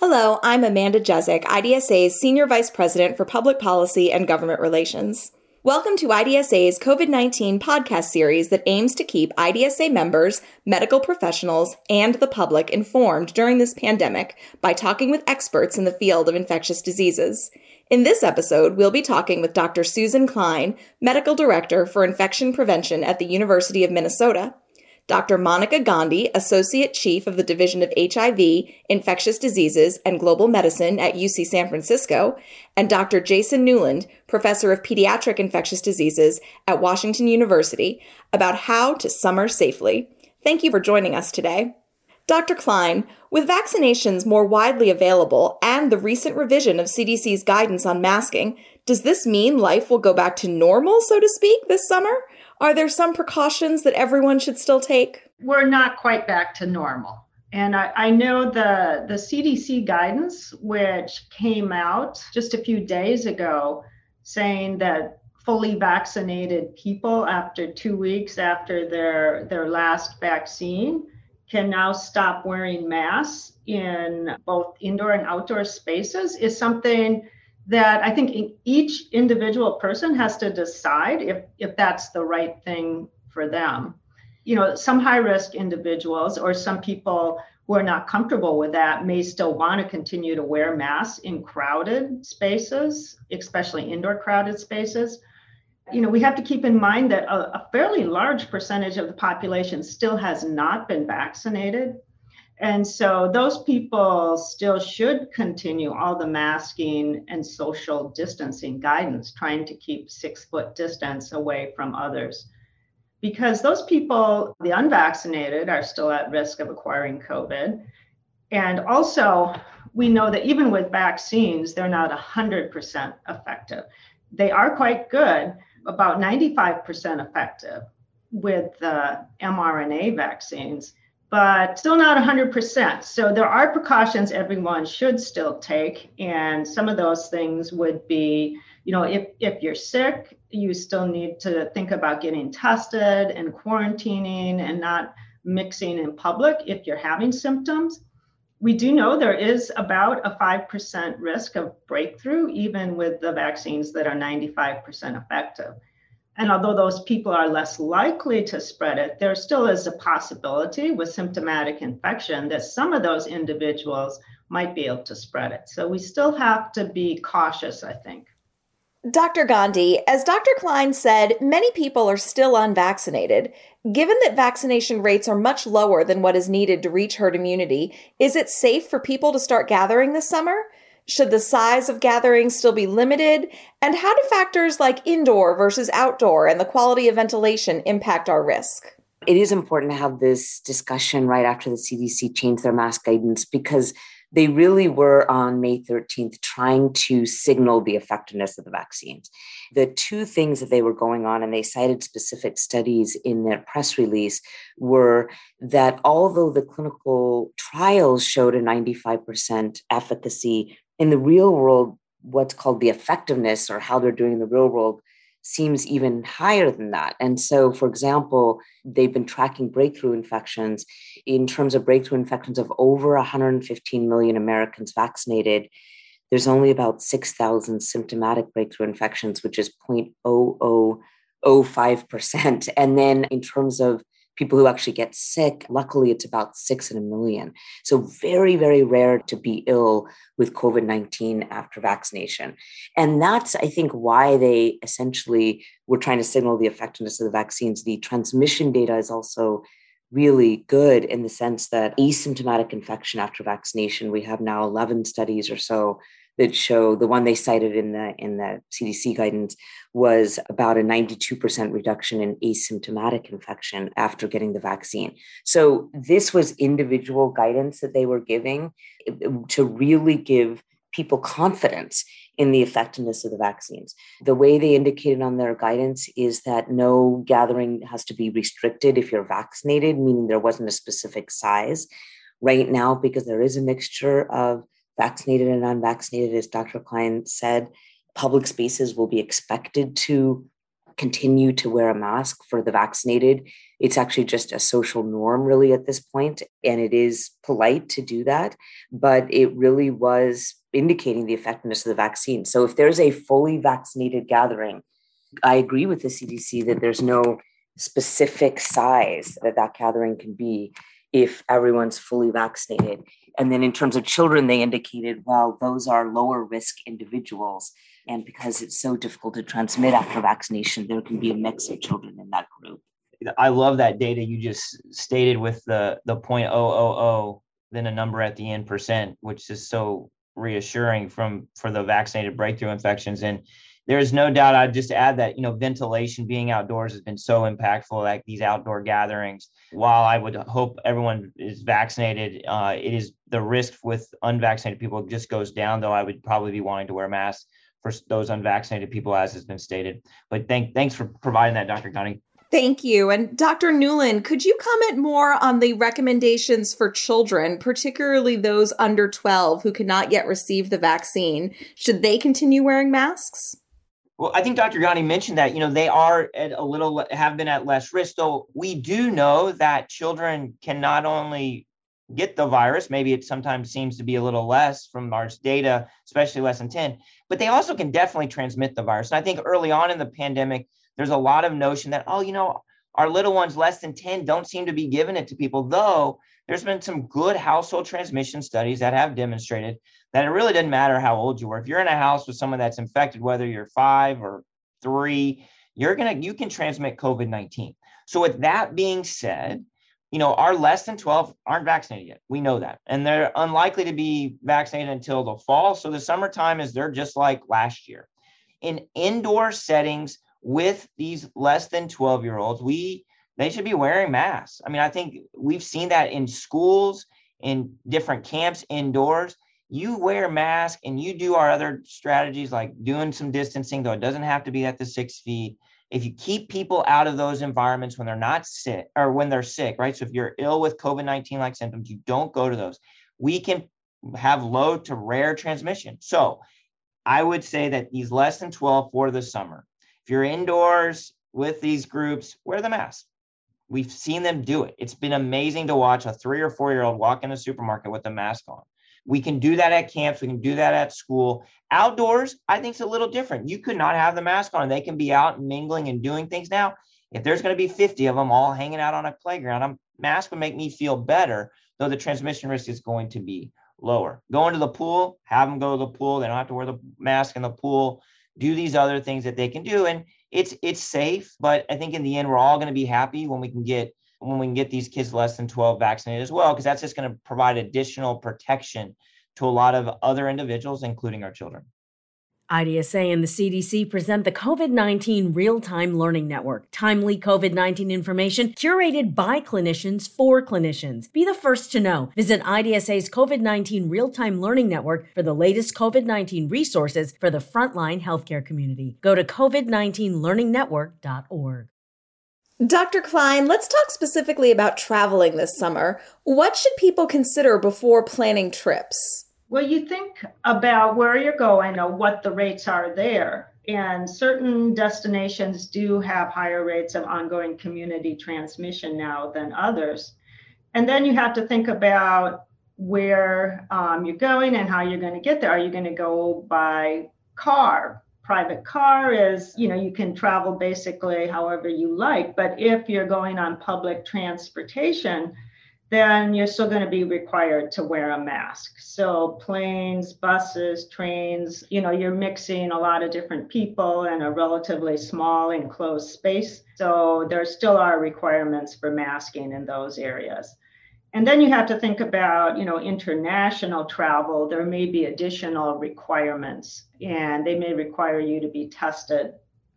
Hello, I'm Amanda Jezek, IDSA's Senior Vice President for Public Policy and Government Relations. Welcome to IDSA's COVID 19 podcast series that aims to keep IDSA members, medical professionals, and the public informed during this pandemic by talking with experts in the field of infectious diseases. In this episode, we'll be talking with Dr. Susan Kline, Medical Director for Infection Prevention at the University of Minnesota. Dr. Monica Gandhi, Associate Chief of the Division of HIV, Infectious Diseases, and Global Medicine at UC San Francisco, and Dr. Jason Newland, Professor of Pediatric Infectious Diseases at Washington University, about how to summer safely. Thank you for joining us today. Dr. Kline, with vaccinations more widely available and the recent revision of CDC's guidance on masking, does this mean life will go back to normal, so to speak, this summer? Are there some precautions that everyone should still take? We're not quite back to normal. And I, I, know the, the CDC guidance, which came out just a few days ago, saying that fully vaccinated people after two weeks after their, their last vaccine can now stop wearing masks in both indoor and outdoor spaces, is something that I think each individual person has to decide if, if that's the right thing for them. You know, some high risk individuals or some people who are not comfortable with that may still want to continue to wear masks in crowded spaces, especially indoor crowded spaces. You know, we have to keep in mind that a, a fairly large percentage of the population still has not been vaccinated. And so those people still should continue all the masking and social distancing guidance, trying to keep six foot distance away from others. Because those people, the unvaccinated, are still at risk of acquiring COVID. And also, we know that even with vaccines, they're not 100% effective. They are quite good, about 95% effective with the mRNA vaccines but still not 100%. So there are precautions everyone should still take. And some of those things would be, you know, if, if you're sick, you still need to think about getting tested and quarantining and not mixing in public if you're having symptoms. We do know there is about a 5% risk of breakthrough, even with the vaccines that are 95% effective. And although those people are less likely to spread it, there still is a possibility with symptomatic infection that some of those individuals might be able to spread it. So we still have to be cautious, I think. Dr. Gandhi, as Dr. Kline said, many people are still unvaccinated. Given that vaccination rates are much lower than what is needed to reach herd immunity, is it safe for people to start gathering this summer? Should the size of gatherings still be limited? And how do factors like indoor versus outdoor and the quality of ventilation impact our risk? It is important to have this discussion right after the CDC changed their mask guidance because they really were on May 13th trying to signal the effectiveness of the vaccines. The two things that they were going on, and they cited specific studies in their press release, were that although the clinical trials showed a 95% efficacy in the real world, what's called the effectiveness or how they're doing in the real world seems even higher than that. And so, for example, they've been tracking breakthrough infections in terms of breakthrough infections of over 115 million Americans vaccinated. There's only about 6,000 symptomatic breakthrough infections, which is 0.0005%. And then in terms of people who actually get sick, luckily it's about six in a million. So, very, very rare to be ill with COVID 19 after vaccination. And that's, I think, why they essentially were trying to signal the effectiveness of the vaccines. The transmission data is also really good in the sense that asymptomatic infection after vaccination, we have now 11 studies or so that show the one they cited in the in the CDC guidance was about a 92% reduction in asymptomatic infection after getting the vaccine. So this was individual guidance that they were giving to really give people confidence in the effectiveness of the vaccines. The way they indicated on their guidance is that no gathering has to be restricted if you're vaccinated, meaning there wasn't a specific size. Right now, because there is a mixture of vaccinated and unvaccinated, as Dr. Kline said, public spaces will be expected to continue to wear a mask for the vaccinated. It's actually just a social norm, really, at this point, and it is polite to do that. But it really was indicating the effectiveness of the vaccine. So if there's a fully vaccinated gathering, I agree with the CDC that there's no specific size that that gathering can be if everyone's fully vaccinated. And then in terms of children, they indicated, well, those are lower risk individuals. And because it's so difficult to transmit after vaccination, there can be a mix of children in that group. I love that data you just stated with the the point oh oh oh, then a number at the end percent, which is so reassuring from for the vaccinated breakthrough infections. And there's no doubt I'd just add that, you know, ventilation being outdoors has been so impactful, like these outdoor gatherings. While I would hope everyone is vaccinated, uh, it is the risk with unvaccinated people just goes down, though I would probably be wanting to wear masks for those unvaccinated people, as has been stated. But thank, thanks for providing that, Dr. Gandhi. Thank you. And Dr. Newland, could you comment more on the recommendations for children, particularly those under 12 who cannot yet receive the vaccine? Should they continue wearing masks? Well, I think Dr. Gandhi mentioned that, you know, they are at a little, have been at less risk. Though we do know that children can not only get the virus, maybe it sometimes seems to be a little less from our data, especially less than 10, but they also can definitely transmit the virus. And I think early on in the pandemic, there's a lot of notion that, oh, you know, our little ones less than 10 don't seem to be giving it to people, though there's been some good household transmission studies that have demonstrated that it really doesn't matter how old you are. If you're in a house with someone that's infected, whether you're five or three, you're gonna you can transmit COVID-19. So with that being said, you know, our less than 12 aren't vaccinated yet. We know that. And they're unlikely to be vaccinated until the fall. So the summertime is they're just like last year. In indoor settings with these less than 12 year olds, we they should be wearing masks. I mean, I think we've seen that in schools, in different camps indoors you wear mask and you do our other strategies like doing some distancing, though it doesn't have to be at the six feet. If you keep people out of those environments when they're not sick or when they're sick, right? So if you're ill with COVID 19 like symptoms, you don't go to those. We can have low to rare transmission. So I would say that these less than 12 for the summer. If you're indoors with these groups, wear the mask. We've seen them do it. It's been amazing to watch a three or four year old walk in a supermarket with a mask on. We can do that at camps. We can do that at school. Outdoors, I think it's a little different. You could not have the mask on. They can be out mingling and doing things now. If there's going to be 50 of them all hanging out on a playground, a mask would make me feel better, though the transmission risk is going to be lower. Going to the pool, have them go to the pool. They don't have to wear the mask in the pool. Do these other things that they can do. And it's it's safe, but I think in the end, we're all going to be happy when we can get when we can get these kids less than 12 vaccinated as well, because that's just going to provide additional protection to a lot of other individuals, including our children. IDSA and the CDC present the COVID 19 Real Time Learning Network. Timely COVID 19 information curated by clinicians for clinicians. Be the first to know. Visit IDSA's COVID 19 Real Time Learning Network for the latest COVID 19 resources for the frontline healthcare community. Go to COVID19learningnetwork.org. Dr. Kline, let's talk specifically about traveling this summer. What should people consider before planning trips? Well, you think about where you're going or what the rates are there. And certain destinations do have higher rates of ongoing community transmission now than others. And then you have to think about where um, you're going and how you're going to get there. Are you going to go by car? private car is, you know, you can travel basically however you like. But if you're going on public transportation, then you're still going to be required to wear a mask. So planes, buses, trains, you know, you're mixing a lot of different people in a relatively small enclosed space. So there still are requirements for masking in those areas. And then you have to think about, you know, international travel. There may be additional requirements, and they may require you to be tested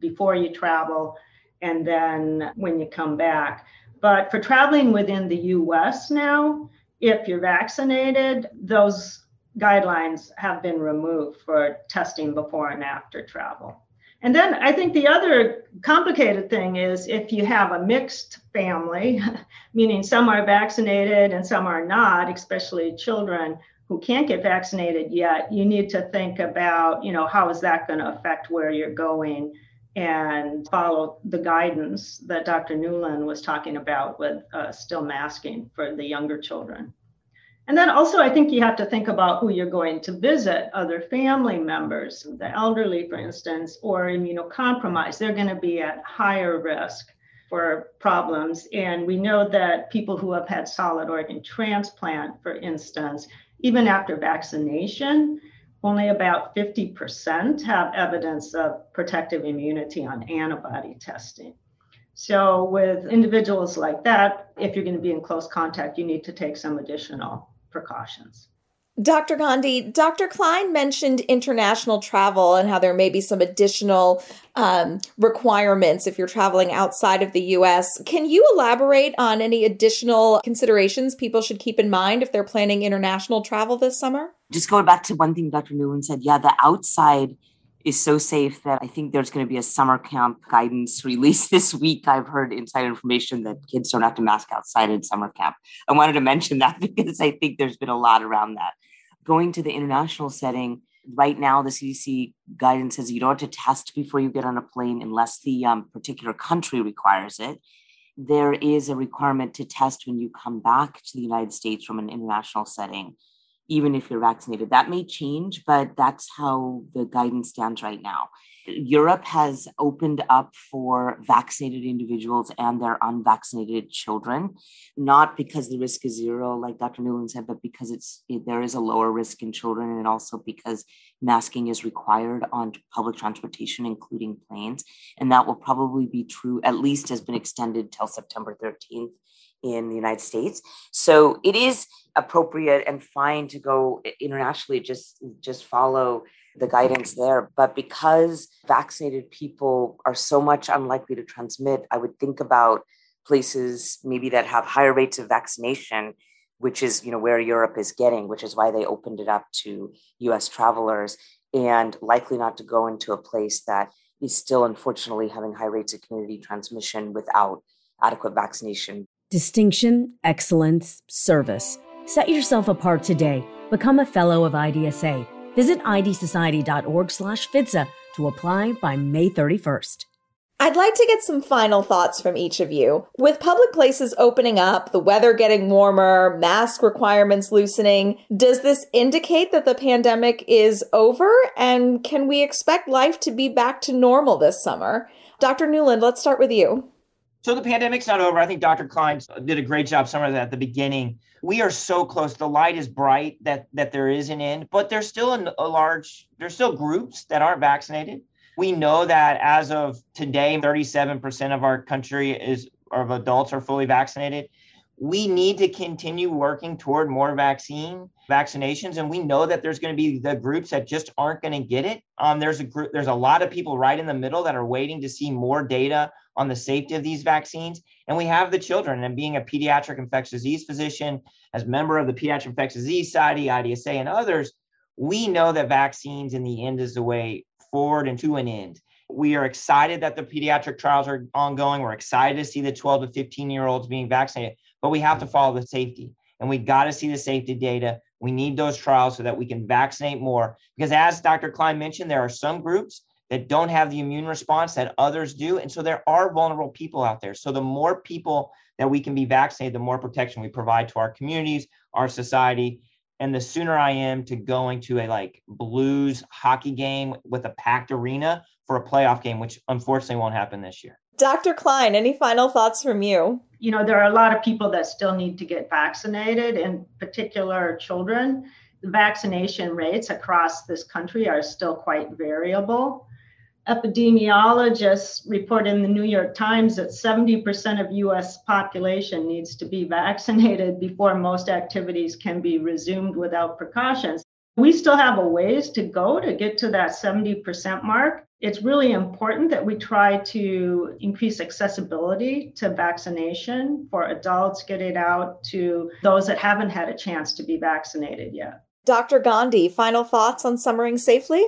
before you travel and then when you come back. But for traveling within the US now, if you're vaccinated, those guidelines have been removed for testing before and after travel. And then I think the other complicated thing is if you have a mixed family, meaning some are vaccinated and some are not, especially children who can't get vaccinated yet, you need to think about, you know, how is that going to affect where you're going and follow the guidance that Dr. Newland was talking about with uh, still masking for the younger children. And then also, I think you have to think about who you're going to visit other family members, the elderly, for instance, or immunocompromised. They're going to be at higher risk for problems. And we know that people who have had solid organ transplant, for instance, even after vaccination, only about 50% have evidence of protective immunity on antibody testing. So, with individuals like that, if you're going to be in close contact, you need to take some additional precautions. Dr. Gandhi, Dr. Kline mentioned international travel and how there may be some additional um, requirements if you're traveling outside of the US. Can you elaborate on any additional considerations people should keep in mind if they're planning international travel this summer? Just going back to one thing Dr. Newland said, yeah, the outside is so safe that I think there's going to be a summer camp guidance release this week. I've heard inside information that kids don't have to mask outside in summer camp. I wanted to mention that because I think there's been a lot around that. Going to the international setting, right now the CDC guidance says you don't have to test before you get on a plane unless the um, particular country requires it. There is a requirement to test when you come back to the United States from an international setting even if you're vaccinated. That may change, but that's how the guidance stands right now. Europe has opened up for vaccinated individuals and their unvaccinated children, not because the risk is zero, like Dr. Newland said, but because it's it, there is a lower risk in children, and also because masking is required on public transportation, including planes, and that will probably be true. At least has been extended till September 13th in the United States. So it is appropriate and fine to go internationally, just, just follow the guidance there. But because vaccinated people are so much unlikely to transmit, I would think about places maybe that have higher rates of vaccination which is you know where Europe is getting, which is why they opened it up to U.S. travelers, and likely not to go into a place that is still unfortunately having high rates of community transmission without adequate vaccination Distinction, excellence, service. Set yourself apart today. Become a fellow of IDSA. Visit idsociety.org slash FIDSA to apply by May 31st. I'd like to get some final thoughts from each of you. With public places opening up, the weather getting warmer, mask requirements loosening, does this indicate that the pandemic is over? And can we expect life to be back to normal this summer? Dr. Newland, let's start with you. So the pandemic's not over. I think Dr. Kline did a great job summarizing that at the beginning. We are so close. The light is bright that that there is an end, but there's still a, a large. There's still groups that aren't vaccinated. We know that as of today, 37% of our country is of adults are fully vaccinated. We need to continue working toward more vaccine vaccinations, and we know that there's going to be the groups that just aren't going to get it. Um, there's a group. There's a lot of people right in the middle that are waiting to see more data on the safety of these vaccines. And we have the children. And being a pediatric infectious disease physician, as member of the Pediatric Infectious Disease Society, IDSA, and others, we know that vaccines in the end is the way forward and to an end. We are excited that the pediatric trials are ongoing. We're excited to see the 12 to 15 year olds being vaccinated, but we have to follow the safety and we got to see the safety data. We need those trials so that we can vaccinate more. Because as Dr. Kline mentioned, there are some groups that don't have the immune response that others do. And so there are vulnerable people out there. So the more people that we can be vaccinated, the more protection we provide to our communities, our society. And the sooner I am to going to a like blues hockey game with a packed arena for a playoff game, which unfortunately won't happen this year. Dr. Kline, any final thoughts from you? You know, there are a lot of people that still need to get vaccinated, in particular children. The vaccination rates across this country are still quite variable epidemiologists report in the New York Times that 70% of US population needs to be vaccinated before most activities can be resumed without precautions. We still have a ways to go to get to that 70% mark. It's really important that we try to increase accessibility to vaccination for adults, get it out to those that haven't had a chance to be vaccinated yet. Dr. Gandhi, final thoughts on summering safely?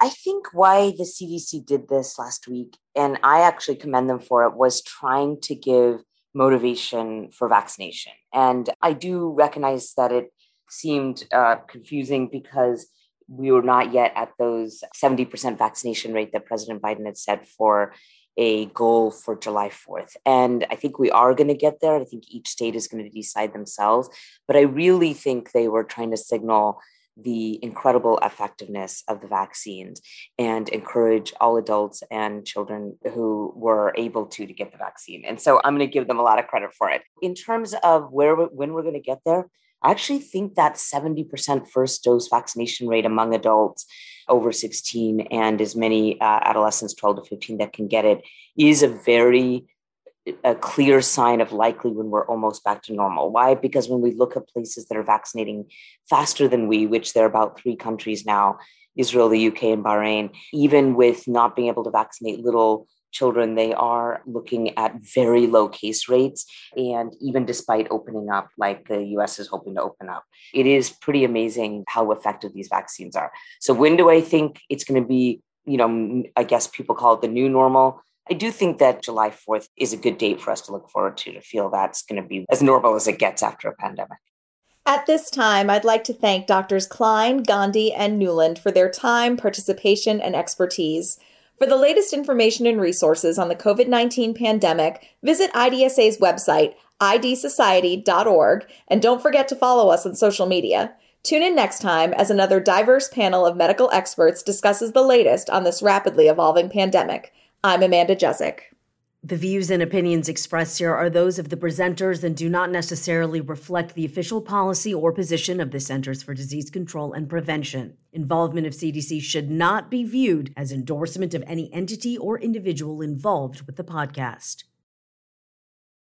I think why the CDC did this last week, and I actually commend them for it, was trying to give motivation for vaccination. And I do recognize that it seemed uh, confusing because we were not yet at those 70% vaccination rate that President Biden had set for a goal for July 4th. And I think we are going to get there. I think each state is going to decide themselves. But I really think they were trying to signal the incredible effectiveness of the vaccines and encourage all adults and children who were able to to get the vaccine. And so I'm going to give them a lot of credit for it. In terms of where when we're going to get there, I actually think that 70% first dose vaccination rate among adults over 16 and as many uh, adolescents 12 to 15 that can get it is a very a clear sign of likely when we're almost back to normal. Why? Because when we look at places that are vaccinating faster than we, which there are about three countries now Israel, the UK, and Bahrain, even with not being able to vaccinate little children, they are looking at very low case rates. And even despite opening up, like the US is hoping to open up, it is pretty amazing how effective these vaccines are. So, when do I think it's going to be? You know, I guess people call it the new normal. I do think that July 4th is a good date for us to look forward to, to feel that's going to be as normal as it gets after a pandemic. At this time, I'd like to thank Doctors Kline, Gandhi, and Newland for their time, participation, and expertise. For the latest information and resources on the COVID 19 pandemic, visit IDSA's website, idsociety.org, and don't forget to follow us on social media. Tune in next time as another diverse panel of medical experts discusses the latest on this rapidly evolving pandemic. I'm Amanda Jezek. The views and opinions expressed here are those of the presenters and do not necessarily reflect the official policy or position of the Centers for Disease Control and Prevention. Involvement of CDC should not be viewed as endorsement of any entity or individual involved with the podcast.